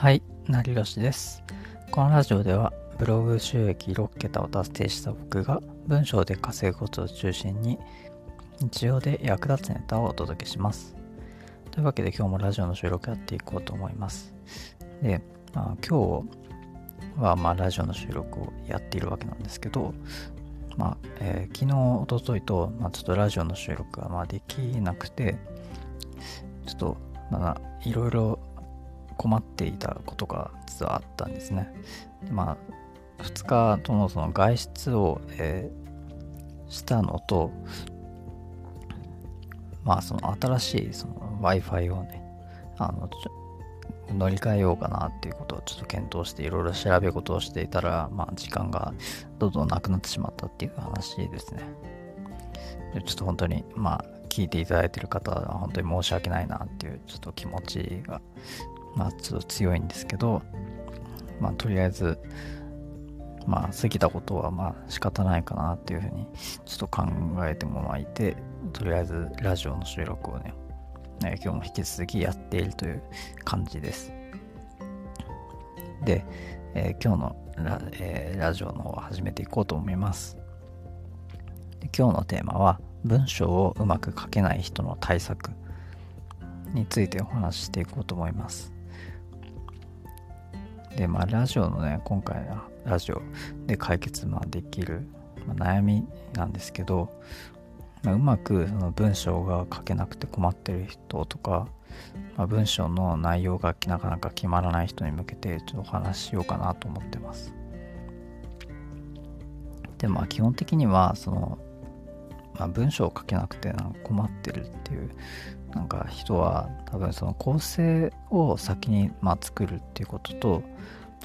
はい、なりよしです。このラジオではブログ収益6桁を達成した僕が文章で稼ぐことを中心に日常で役立つネタをお届けします。というわけで今日もラジオの収録やっていこうと思います。で、まあ、今日はまあラジオの収録をやっているわけなんですけど、まあえー昨日、おとといと、まあ、ちょっとラジオの収録がまあできなくて、ちょっとまあいろいろ困っていたことが実はあったんですね。まあ、2日ともその外出を、えーしたのと、まあその新しいその Wi-Fi をね、あの、乗り換えようかなっていうことをちょっと検討していろいろ調べ事をしていたら、まあ時間がどんどんなくなってしまったっていう話ですね。でちょっと本当に、まあ聞いていただいてる方は本当に申し訳ないなっていうちょっと気持ちがまあちょっと強いんですけど、まあとりあえず、まあ過ぎたことはまあ仕方ないかなっていうふうにちょっと考えてもらいて、とりあえずラジオの収録をね、今日も引き続きやっているという感じです。で、えー今日のラ,、えーラジオの方を始めていこうと思います。今日のテーマは文章をうまく書けない人の対策についてお話ししていこうと思います。で、まあ、ラジオのね、今回のラジオで解決まあできる、まあ悩みなんですけど、まあうまくその文章が書けなくて困ってる人とか、まあ、文章の内容がなかなか決まらない人に向けてちょっとお話ししようかなと思ってます。でまあ基本的にはその、まあ、文章を書けなくてなんか困ってるっていうなんか人は多分その構成を先にまあ作るっていうことと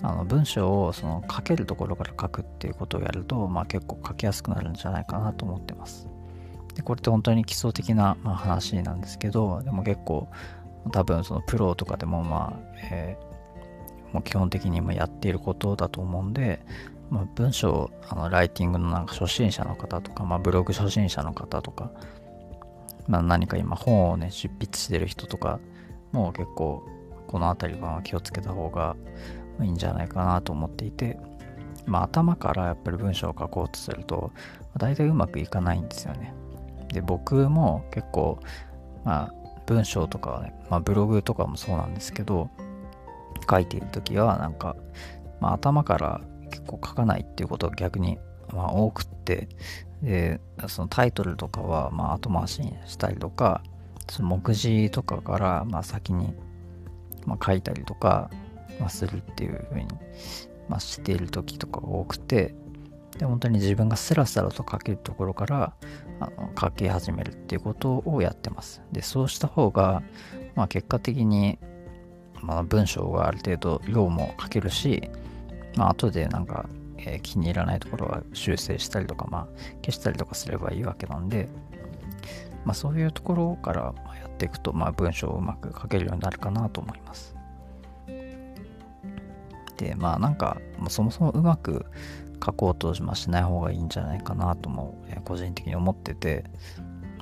あの文章をその書けるところから書くっていうことをやると、まあ、結構書きやすくなるんじゃないかなと思ってます。でこれって本当に基礎的な、まあ、話なんですけどでも結構多分そのプロとかでもまあ、えーもう基本的に今やっていることだと思うんで、まあ、文章あのライティングのなんか初心者の方とか、まあ、ブログ初心者の方とか、まあ、何か今本をね執筆してる人とかもう結構この辺りは気をつけた方がいいんじゃないかなと思っていて、まあ、頭からやっぱり文章を書こうとすると大体うまくいかないんですよね。で僕も結構まあ文章とかはね、まあ、ブログとかもそうなんですけど書いている時はなんか、まあ、頭から結構書かないっていうことが逆に、まあ、多くってでそのタイトルとかはまあ後回しにしたりとかその目次とかからまあ先に、まあ、書いたりとか、ま、するっていうふうに、まあ、している時とかが多くてで本当に自分がスラスラと書けるところからあの書き始めるっていうことをやってます。でそうした方が、まあ、結果的にまあ、文章がある程度量も書けるし、まあ後でなんか、えー気に入らないところは修正したりとか、まあ、消したりとかすればいいわけなんで、まあ、そういうところからやっていくと、まあ、文章をうまく書けるようになるかなと思います。で、まあなんか、まあそもそもうまく書こうとましない方がいいんじゃないかなとも、えー個人的に思ってて、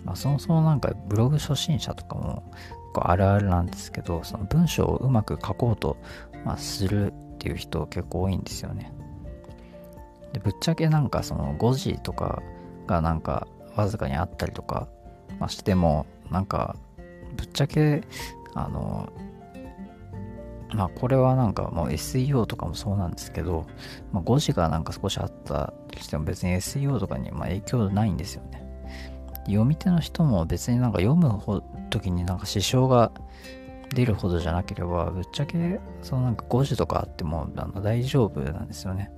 まあ、そもそもなんかブログ初心者とかもあるあるなんですけどその文章をうまく書こうと、まあ、するっていう人結構多いんですよね。でぶっちゃけなんかその5時とかがなんかわずかにあったりとか、まあ、してもなんかぶっちゃけあのまあこれはなんかもう SEO とかもそうなんですけど、まあ、5時がなんか少しあったとしても別に SEO とかにま影響ないんですよね。読み手の人も別になんか読む時になんか支障が出るほどじゃなければぶっちゃけそのなんか5時とかあってもあの大丈夫なんですよね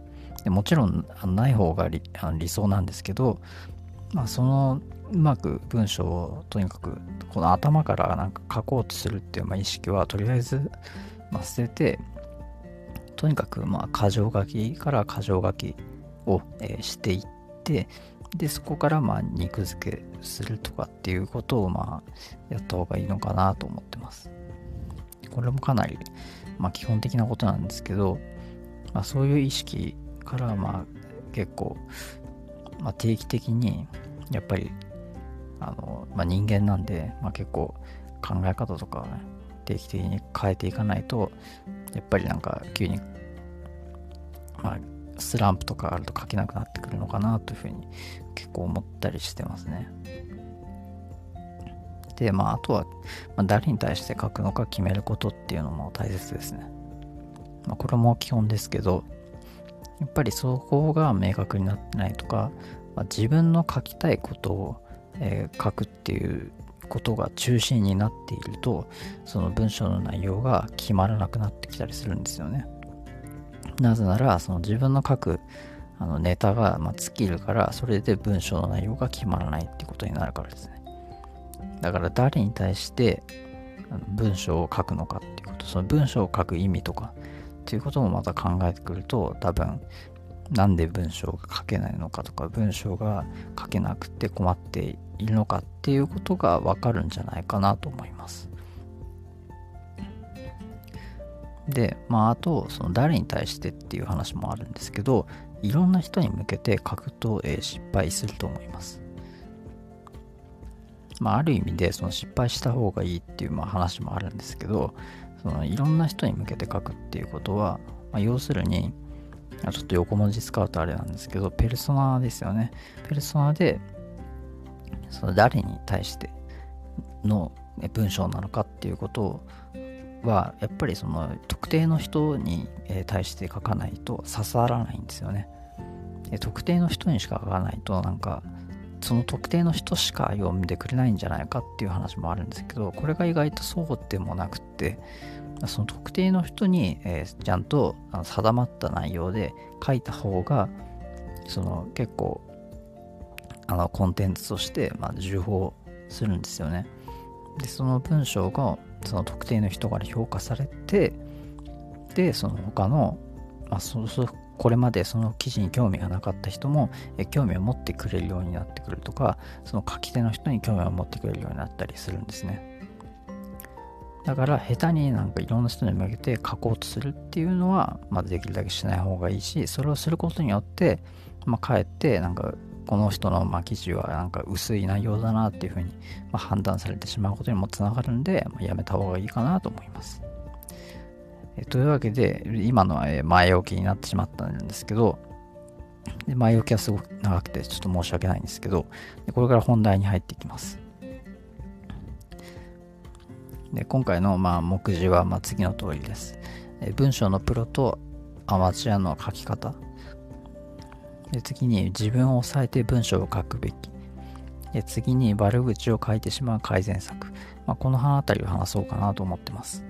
でもちろんない方が理理想なんですけどまあそのうまく文章をとにかくこの頭からなんか書こうとするっていうまあ意識はとりあえずまあ捨ててとにかくまあ箇条書きから箇条書きを、えしていってでそこからまあ肉付けするとかっていうことをまあやった方がいいのかなと思ってます。これもかなりまあ基本的なことなんですけど、まあ、そういう意識からまあ結構、まあ、定期的にやっぱりあの、まあ、人間なんで、まあ、結構考え方とか、ね、定期的に変えていかないとやっぱりなんか急に、まあ、スランプとかあると書けなくなってくるのかなというふうに結構思ったりしてますね。で、まあ、あとは、まあ、誰に対して書くのか決めることっていうのも大切ですね。まあ、これも基本ですけど、やっぱりそこが明確になってないとか、まあ、自分の書きたいことを、えー、書くっていうことが中心になっているとその文章の内容が決まらなくなってきたりするんですよね。なぜならその自分の書くあのネタがまあ尽きるからそれで文章の内容が決まらないっていうことになるからですね。だから誰に対して文章を書くのかっていうことその文章を書く意味とかっていうこともまた考えてくると多分なんで文章が書けないのかとか文章が書けなくて困っているのかっていうことがわかるんじゃないかなと思います。で、まあ、あと、その誰に対してっていう話もあるんですけど、いろんな人に向けて書くと、えー、失敗すると思います。まあ、ある意味で、その失敗した方がいいっていうまあ話もあるんですけど、そのいろんな人に向けて書くっていうことは、まあ、要するに、ちょっと横文字使うとあれなんですけど、ペルソナですよね。ペルソナで、その誰に対しての文章なのかっていうことは、やっぱりその特定の人に対して書かないと刺さらないんですよね。特定の人にしか書かないと、なんか、その特定の人しか読んでくれないんじゃないかっていう話もあるんですけど、これが意外とそうでもなくて、その特定の人に、えー、ちゃんと定まった内容で書いた方がその結構あのコンテンツとして、まあ、重宝するんですよね。でその文章がその特定の人から評価されてでその他の、まあ、そそこれまでその記事に興味がなかった人もえ興味を持ってくれるようになってくるとかその書き手の人に興味を持ってくれるようになったりするんですね。だから下手になんかいろんな人に向けて書こうとするっていうのは、まあ、できるだけしない方がいいしそれをすることによって、まあ、かえってなんかこの人のまあ記事はなんか薄い内容だなっていうふうにまあ判断されてしまうことにもつながるんで、まあ、やめた方がいいかなと思います。えというわけで今のは前置きになってしまったんですけどで前置きはすごく長くてちょっと申し訳ないんですけどこれから本題に入っていきます。で今回のまあ目次はま次の通りです。文章のプロとアマチュアの書き方。で次に自分を抑えて文章を書くべき。で次に悪口を書いてしまう改善策。まあ、この辺あたりを話そうかなと思ってます。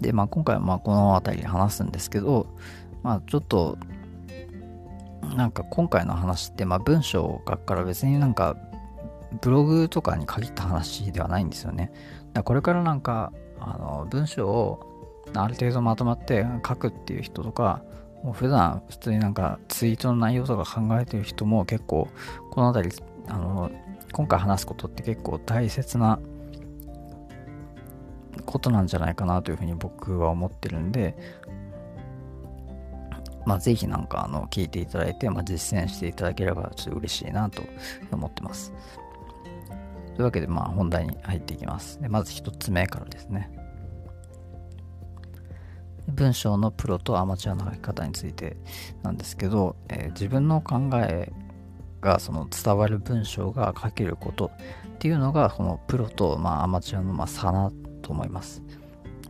で、まあ、今回はまあこの辺りで話すんですけど、まあ、ちょっとなんか今回の話ってまあ文章を書くから別になんかブログとかに限った話ではないんですよね。だこれからなんかあの文章をある程度まとまって書くっていう人とかもう普段普通になんかツイートの内容とか考えてる人も結構この辺りあの今回話すことって結構大切なことなんじゃないかなというふうに僕は思ってるんでまあ、ぜひなんかあの聞いていただいて、まあ、実践していただければちょっと嬉しいなと思ってます。というわけで、まあ、本題に入っていきます。でまず1つ目からですね。文章のプロとアマチュアの書き方についてなんですけど、えー、自分の考えがその伝わる文章が書けることっていうのがこのプロと、まあ、アマチュアのまあ差なと思います。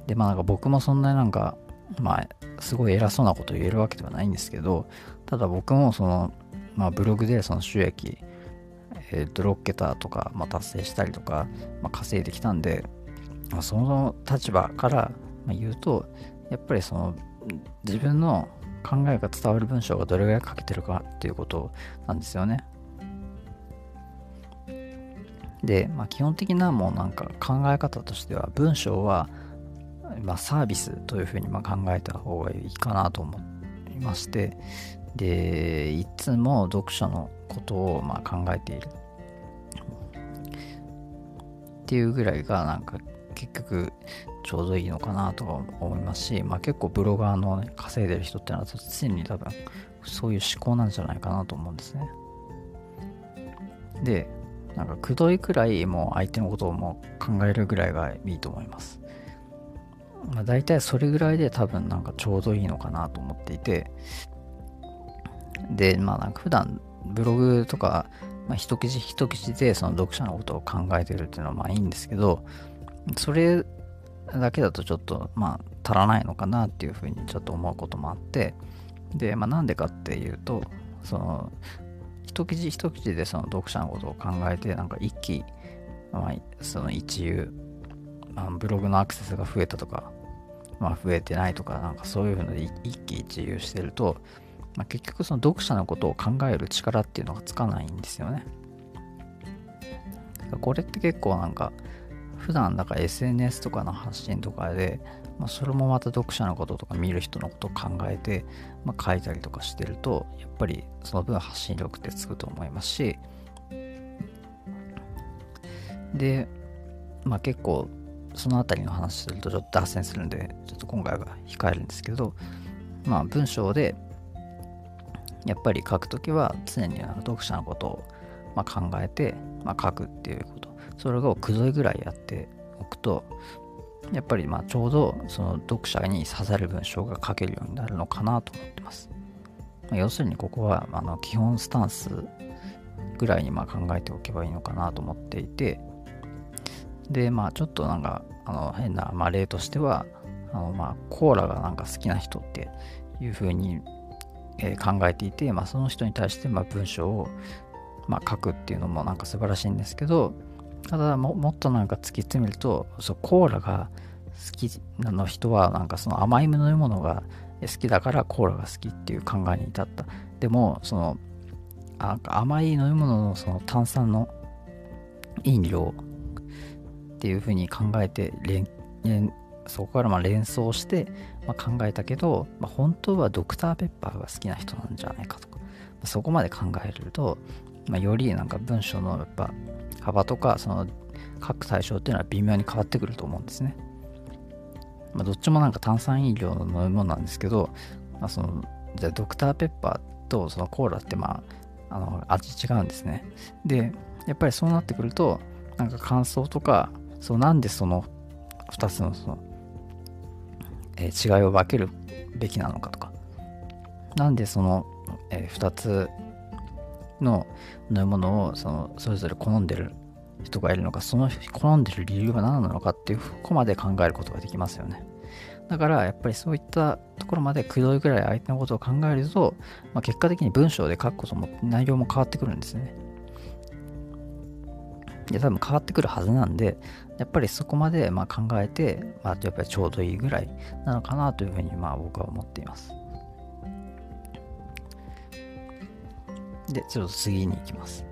でまあなんか僕もそんなになんかまあすごい偉そうなこと言えるわけではないんですけどただ僕もそのまあブログでその収益えー、と6桁とか、まあ、達成したりとか、まあ、稼いできたんで、まあ、その立場から言うとやっぱりその自分の考えが伝わる文章がどれぐらい書けてるかっていうことなんですよね。で、まあ、基本的なもうなんか考え方としては文章は、まあ、サービスというふうにま考えた方がいいかなと思いましてでいつも読書のことをま考えているっていうぐらいがなんか結局ちょうどいいのかなとは思いますし、まあ、結構ブロガーの、稼いでる人っていうのは常に多分そういう思考なんじゃないかなと思うんですね。で、なんかくどいくらいもう相手のことをもう考えるぐらいがいいと思います。まあ、大体それぐらいで多分なんかちょうどいいのかなと思っていて、で、まあなんか普段ブログとか、まあ、一記事一記事でその読者のことを考えてるっていうのはまあいいんですけど、それだけだとちょっとまあ足らないのかなっていうふうにちょっと思うこともあって、で、まあなんでかっていうと、その一記事一記事でその読者のことを考えてなんか一気、まあ、その一遊、まあ、ブログのアクセスが増えたとか、まあ、増えてないとかなんかそういうふうで一喜一憂してると、まあ、結局その読者のことを考える力っていうのがつかないんですよね。これって結構なんか普段だから SNS とかの発信とかで、まあ、それもまた読者のこととか見る人のことを考えて、まあ、書いたりとかしてるとやっぱりその分発信力ってつくと思いますし。でまあ結構その辺りの話するとちょっと脱線するんでちょっと今回は控えるんですけどまあ文章でやっぱり書くときは常に読者のことをま考えて、ま、書くっていうこと。それをくどいぐらいやっておくとやっぱりまあちょうどその読者に刺さる文章が書けるようになるのかなと思ってます。まあ、要するにここはあの基本スタンスぐらいにま考えておけばいいのかなと思っていてでまあちょっとなんかあの変な、まあ、例としてはあのまあコーラがなんか好きな人っていうふうに、え、考えていて、まあ、その人に対してま文章をま書くっていうのもなんか素晴らしいんですけどただももっとなんか突き詰めるとそうコーラが好きなの人はなんかその甘い飲み物が好きだからコーラが好きっていう考えに至った。でもそのなんか甘い飲み物のその炭酸の飲料っていうふうに考えてそこからま連想して、ま考えたけど、まあ、本当はドクターペッパーが好きな人なんじゃないかとか、まあそこまで考えると、まあ、よりなんか文章のやっぱ幅とかその書く対象っていうのは微妙に変わってくると思うんですね。まあ、どっちもなんか炭酸飲料の飲み物なんですけど、まあ、そのじゃあドクターペッパーとそのコーラってまああの味違うんですね。でやっぱりそうなってくるとなんか感想とかそうなんでその2つのその、えー、違いを分けるべきなのかとかなんでその、えー、2つの飲み物をそのそれぞれ好んでる人がいるのかその好んでる理由が何なのかっていうここまで考えることができますよねだからやっぱりそういったところまでくどいぐらい相手のことを考えると、まあ、結果的に文章で書くことも内容も変わってくるんですねで多分変わってくるはずなんでやっぱりそこまでま考えて、まあ、やっぱりちょうどいいぐらいなのかなというふうにまあ僕は思っています。で、ちょっと次に行きます。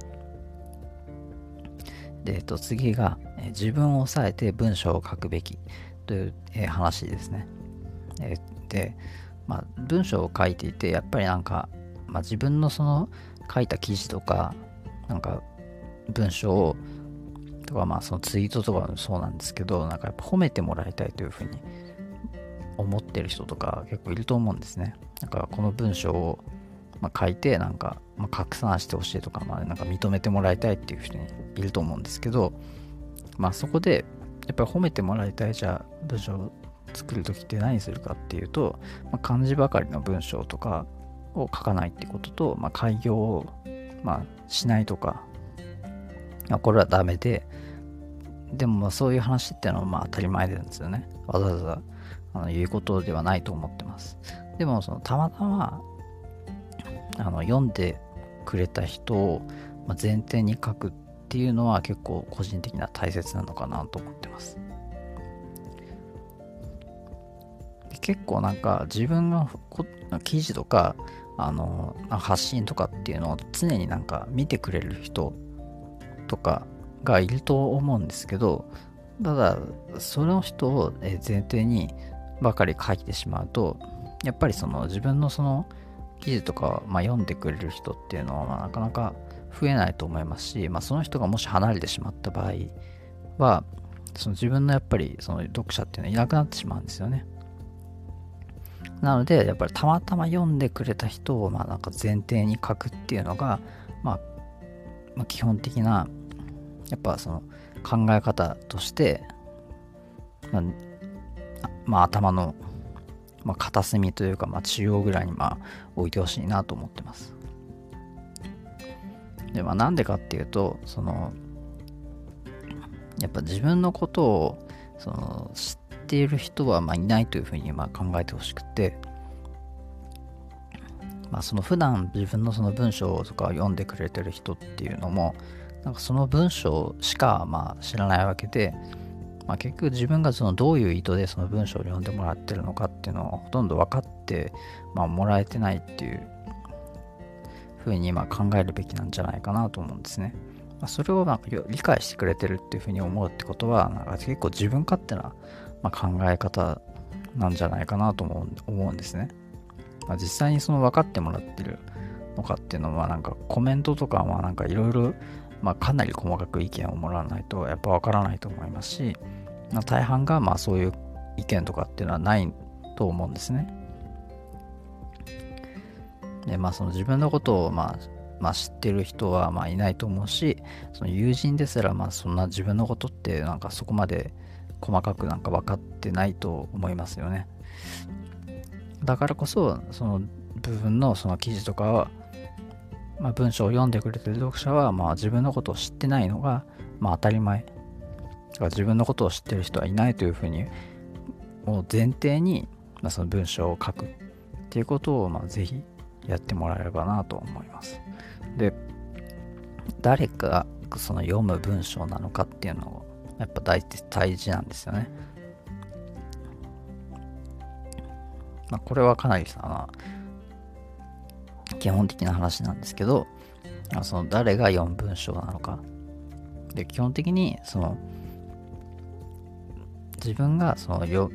で、えっと、次が、え自分を抑えて文章を書くべきという、え話ですね。えで、まあ、文章を書いていて、やっぱりなんか、まあ、自分のその書いた記事とか、なんか文章をとかまあそのツイートとかもそうなんですけどなんかやっぱ褒めてもらいたいというふうに思ってる人とか結構いると思うんですねだからこの文章をま書いてなんか、まあ、拡散してほしいとか,、まあ、なんか認めてもらいたいっていう人にいると思うんですけどまあそこでやっぱり褒めてもらいたいじゃあ文章を作る時って何するかっていうと、まあ、漢字ばかりの文章とかを書かないってことと、まあ、開業を、まあ、しないとか、まあ、これはダメででもそういう話っていうのはまあ当たり前なんですよね。わざわざあの言うことではないと思ってます。でもそのたまたまあの読んでくれた人を前提に書くっていうのは結構個人的な大切なのかなと思ってます。結構なんか自分の記事とかあの発信とかっていうのを常になんか見てくれる人とかがいると思うんですけど、ただ、その人を前提にばかり書いてしまうと、やっぱりその自分のその記事とか、まあ、読んでくれる人っていうのは、まあ、なかなか増えないと思いますし、まあ、その人がもし離れてしまった場合は、その自分のやっぱりその読者っていうのはいなくなってしまうんですよね。なので、やっぱりたまたま読んでくれた人を、まあなんか前提に書くっていうのが、まあ、まあ、基本的なやっぱその考え方として、まあ、まあ、頭の、まあ、片隅というか、まあ、中央ぐらいにまあ置いてほしいなと思ってます。で、まあ、なんでかっていうと、その、やっぱ自分のことをその知っている人はまあいないというふうにまあ考えてほしくて、まあ、その普段自分のその文章とかを読んでくれてる人っていうのもなんかその文章しかまあ知らないわけで、まあ、結局自分がそのどういう意図でその文章を読んでもらってるのかっていうのをほとんど分かって、まあ、もらえてないっていうふうにまあ考えるべきなんじゃないかなと思うんですね。まあ、それをなんか理解してくれてるっていうふうに思うってことはなんか結構自分勝手なま考え方なんじゃないかなと思うんですね。まあ、実際にその分かってもらってるのかっていうのはなんかコメントとかはなんかいろいろかなり細かく意見をもらわないとやっぱ分からないと思いますし、大半がまあそういう意見とかっていうのはないと思うんですね。でまあその自分のことをまあまあ、知ってる人はまあいないと思うしその友人ですらまあそんな自分のことってなんかそこまで細かくなんか分かってないと思いますよね。だからこそその部分のその記事とかは、まあ、文章を読んでくれてる読者はまあ自分のことを知ってないのがまあ当たり前自分のことを知ってる人はいないというふうにを前提に、まあ、その文章を書くっていうことをまあぜひやってもらえればなと思います。で誰がその読む文章なのかっていうのをやっぱ大大事なんですよね。まあ、これはかなりさ、基本的な話なんですけど、その誰が読む文章なのか。で、基本的に、その、自分がそのよ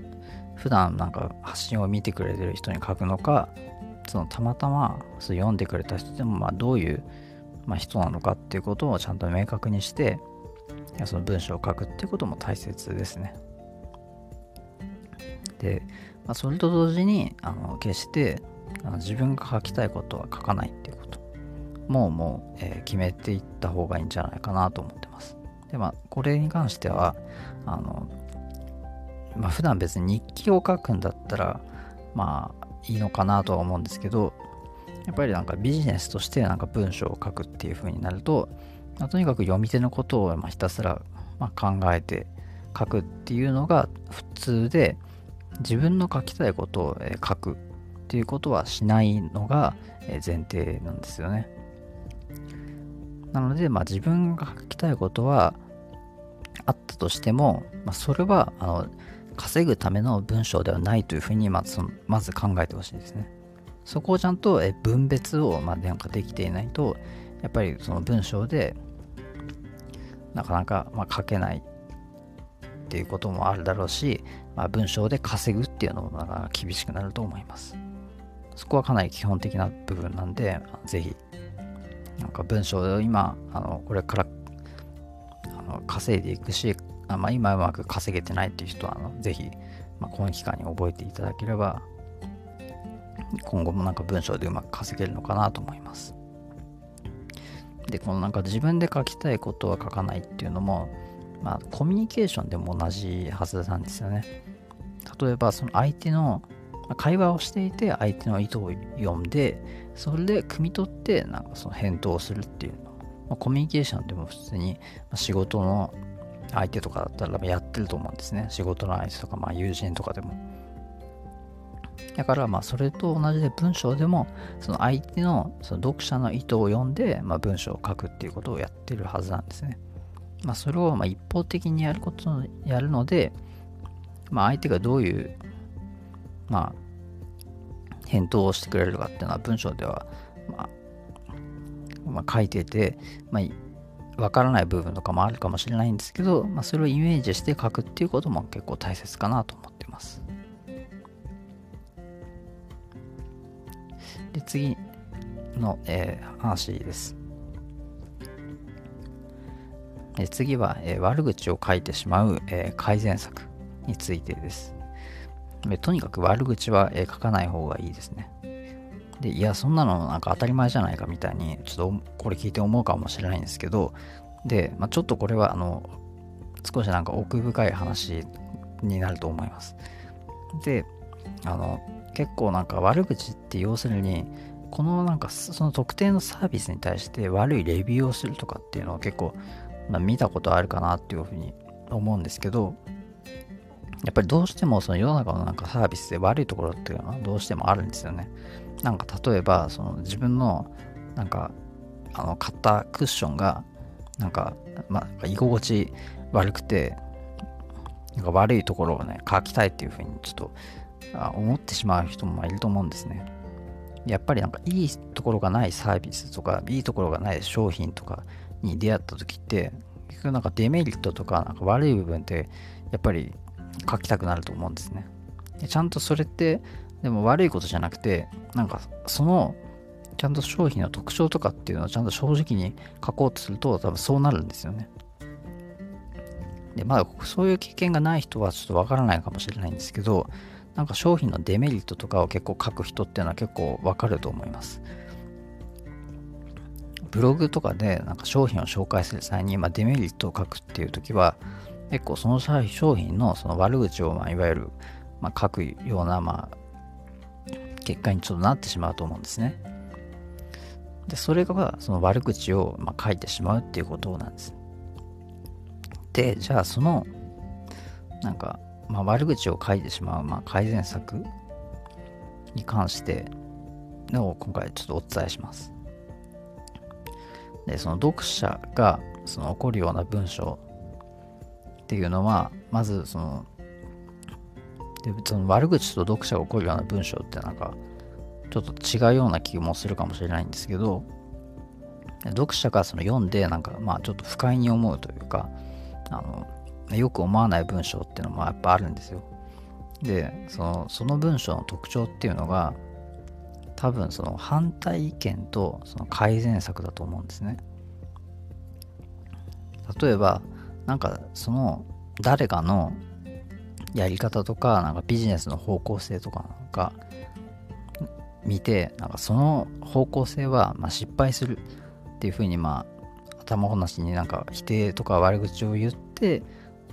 普段なんか発信を見てくれてる人に書くのか、そのたまたまそ読んでくれた人でもまあどういう、まあ、人なのかっていうことをちゃんと明確にして、その文章を書くっていうことも大切ですね。で、まあ、それと同時にあの決してあの自分が書きたいことは書かないっていうこともうもう、えー、決めていった方がいいんじゃないかなと思ってます。でまあこれに関してはあのまあ普段別に日記を書くんだったらまあいいのかなとは思うんですけどやっぱりなんかビジネスとしてなんか文章を書くっていう風になるとまあ、とにかく読み手のことをまひたすらま考えて書くっていうのが普通で自分の書きたいことを書くっていうことはしないのが前提なんですよね。なので、まあ、自分が書きたいことはあったとしても、まあ、それはあの稼ぐための文章ではないというふうにまずまず考えてほしいですね。そこをちゃんと分別をまあなんかできていないとやっぱりその文章でなかなかま書けないっていうこともあるだろうし、まあ、文章で稼ぐっていうのもなかなか厳しくなると思います。そこはかなり基本的な部分なんで、ぜひ、なんか文章を今、あのこれからあの稼いでいくし、あまあ、今うまく稼げてないっていう人は、あのぜひ、まあ、この期間に覚えていただければ、今後もなんか文章でうまく稼げるのかなと思います。で、このなんか自分で書きたいことは書かないっていうのも、まあ、コミュニケーションでも同じはずなんですよね。例えば、その相手の、会話をしていて相手の意図を読んで、それで汲み取って、なんかその返答をするっていうの。ま、コミュニケーションでも普通に仕事の相手とかだったらやってると思うんですね。仕事の相手とか、まあ友人とかでも。だからまあそれと同じで文章でもその相手のその読者の意図を読んでま文章を書くっていうことをやってるはずなんですね。まあそれをま一方的にやることをやるので、まあ相手がどういうまあ返答をしてくれるかっていうのは文章ではまあ、まあ、書いてて、まあわからない部分とかもあるかもしれないんですけど、まあ、それをイメージして書くっていうことも結構大切かなと思ってます。で、次の、えー、話です。で次は、えー、悪口を書いてしまう、えー、改善策についてです。とにかく悪口は、え書かない方がいいですね。で、いや、そんなのなんか当たり前じゃないかみたいに、ちょっとこれ聞いて思うかもしれないんですけど、で、まあ、ちょっとこれはあの少しなんか奥深い話になると思います。で、あの結構なんか悪口って要するにこのなんかその特定のサービスに対して悪いレビューをするとかっていうのを結構、まあ、見たことあるかなっていうふうに思うんですけどやっぱりどうしてもその世の中のなんかサービスで悪いところっていうのはどうしてもあるんですよね。なんか例えばその自分のなんかあの買ったクッションがなんか、まあ、居心地悪くてなんか悪いところをね書きたいっていうふうにちょっと思ってしまう人もいると思うんですね。やっぱりなんかいいところがないサービスとかいいところがない商品とかに出会った時って結局なんかデメリットとかなんか悪い部分ってやっぱり書きたくなると思うんですね。でちゃんとそれってでも悪いことじゃなくてなんかそのちゃんと商品の特徴とかっていうのをちゃんと正直に書こうとすると多分そうなるんですよね。でまだそういう経験がない人はちょっとわからないかもしれないんですけどなんか商品のデメリットとかを結構書く人っていうのは結構わかると思います。ブログとかでなんか商品を紹介する際に、まあ、デメリットを書くっていう時は結構その商品のその悪口を、まあ、いわゆる、まあ、書くような、まあ、結果にちょっとなってしまうと思うんですね。で、それがその悪口を、ま、書いてしまうっていうことなんです。で、じゃあその、なんか、まあ、悪口を書いてしまう、まあ、改善策に関しての今回ちょっとお伝えします。で、その読者がその起こるような文章っていうのは、まずその、でその悪口と読者が起こるような文章ってなんか、ちょっと違うような気もするかもしれないんですけど、読者がその読んで、なんかまあちょっと不快に思うというか、あの、よく思わない文章っていうのもやっぱあるんですよ。で、そのその文章の特徴っていうのが、多分その反対意見とその改善策だと思うんですね。例えば、なんかその誰かのやり方とか、なんかビジネスの方向性とかが見て、なんかその方向性はま失敗するっていうふうにまあ頭ごなしになんか否定とか悪口を言って、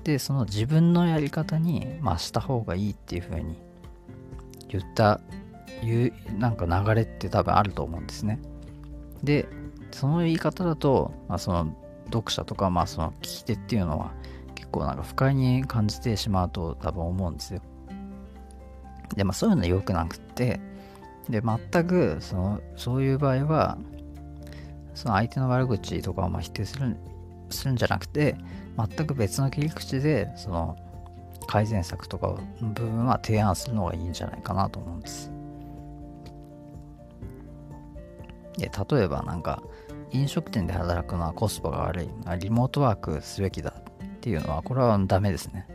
で、その自分のやり方にました方がいいっていうふうに言った、いうなんか流れって多分あると思うんですね。で、その言い方だと、まあ、その読者とか、まあその聞き手っていうのは結構なんか不快に感じてしまうと多分思うんですよ。で、まあそういうのは良くなくって、で、全くそのそういう場合は、その相手の悪口とかをま否定するするんじゃなくて、全く別の切り口で、その改善策とかの部分は提案するのがいいんじゃないかなと思うんです。で、例えばなんか、飲食店で働くのはコスパが悪い。リモートワークすべきだっていうのは、これはダメですね。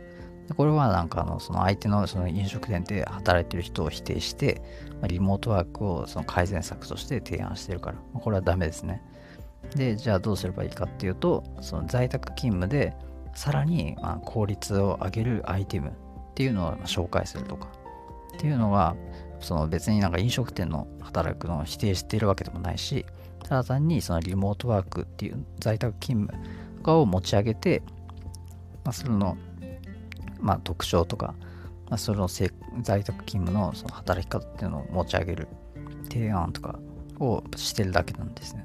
これはなんかあのその相手のその飲食店で働いてる人を否定して、リモートワークをその改善策として提案してるから、これはダメですね。で、じゃあどうすればいいかっていうと、その在宅勤務でさらにま効率を上げるアイテムっていうのを紹介するとかっていうのは、その別になんか飲食店の働くのを否定しているわけでもないし、ただ単にそのリモートワークっていう在宅勤務とかを持ち上げて、まあ、それの、まあ、特徴とか、まあ、それの在宅勤務のその働き方っていうのを持ち上げる提案とかをしてるだけなんですね。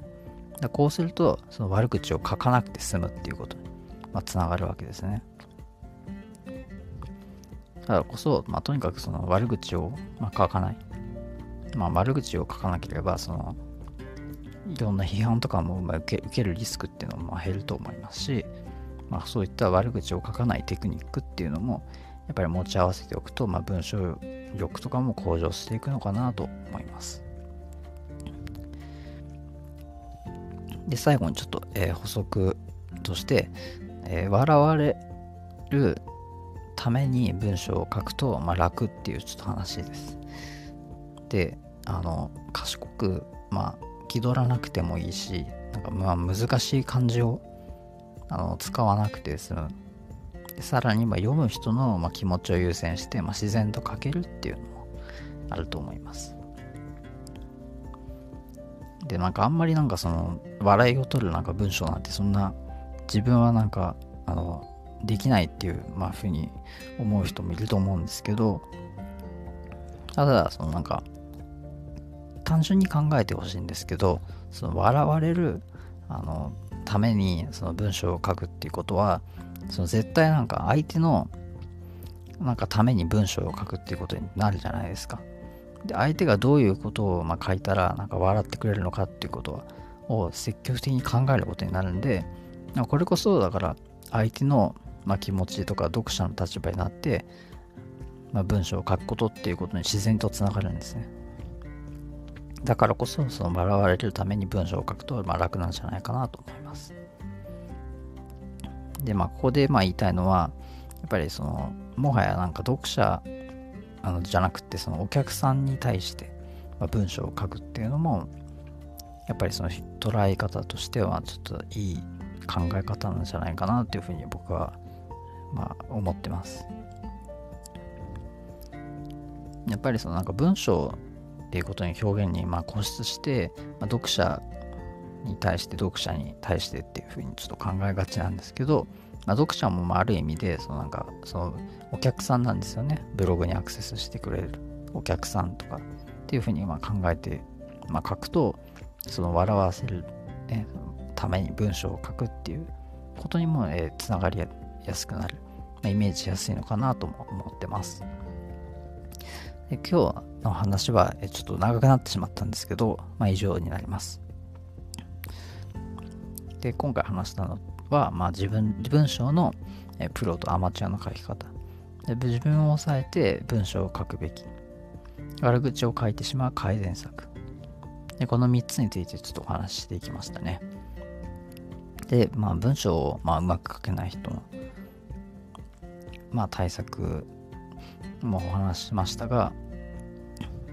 だこうすると、その悪口を書かなくて済むっていうことに、まあ、つながるわけですね。だからこそ、まあ、とにかくその悪口を、まあ、書かない。まあ、悪口を書かなければ、その、いろんな批判とかも受け受けるリスクっていうのも減ると思いますし、まあ、そういった悪口を書かないテクニックっていうのもやっぱり持ち合わせておくと、まあ、文章力とかも向上していくのかなと思います。で、最後にちょっと、えー、補足として、えー、笑われるために文章を書くと、まあ、楽っていうちょっと話です。で、あの、賢く、まあ、気取らなくてもいいし、なんかまあ難しい漢字をあの使わなくて済む。さらにま読む人のま気持ちを優先して、ま、自然と書けるっていうのもあると思います。で、なんかあんまりなんかその笑いを取るなんか文章なんてそんな自分はなんかあのできないっていう、まあ、ふうに思う人もいると思うんですけどただそのなんか単純に考えてほしいんですけどその笑われるあのためにその文章を書くっていうことはその絶対なんか相手のなんかために文章を書くっていうことになるじゃないですか。で相手がどういうことをま書いたらなんか笑ってくれるのかっていうことを積極的に考えることになるんでこれこそだから相手のま気持ちとか読者の立場になって、まあ、文章を書くことっていうことに自然とつながるんですね。だからこそその笑われるために文章を書くとまあ楽なんじゃないかなと思います。でまあここでまあ言いたいのはやっぱりそのもはやなんか読者あのじゃなくてそのお客さんに対して、まあ、文章を書くっていうのもやっぱりその捉え方としてはちょっといい考え方なんじゃないかなっていうふうに僕はまあ思ってますやっぱりそのなんか文章っていうことに表現にま固執して、まあ、読者に対して読者に対してっていうふうにちょっと考えがちなんですけど、まあ、読者もまある意味でそのなんかそのお客さんなんですよね。ブログにアクセスしてくれるお客さんとかっていうふうにま考えて、まあ、書くとその笑わせる、ね、ために文章を書くっていうことにも、えー、つながりやすくなる、まあ、イメージしやすいのかなとも思ってます。今日の話はちょっと長くなってしまったんですけど、まあ、以上になります。で今回話したのは、まあ、自分文章のプロとアマチュアの書き方。で自分を抑えて文章を書くべき。悪口を書いてしまう改善策。でこの3つについてちょっとお話ししていきましたね。で、まあ、文章を、まあ、うまく書けない人の、まあ、対策もお話ししましたが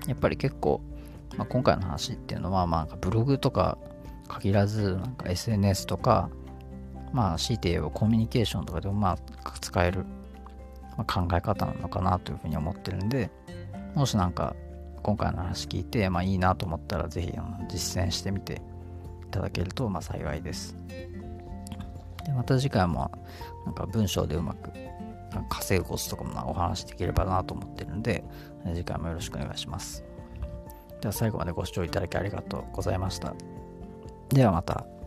やっぱり結構、まあ、今回の話っていうのは、まあ、ブログとか限らずなんか SNS とかまあ強いて言えばコミュニケーションとかでもまあ使えるま、考え方なのかなというふうに思ってるんでもしなんか今回の話聞いて、まあ、いいなと思ったらぜひ実践してみていただけるとまあ幸いです。でまた次回もなんか文章でうまく稼ぐコツとかもお話しできればなと思ってるんで次回もよろしくお願いします。では最後までご視聴いただきありがとうございました。ではまた。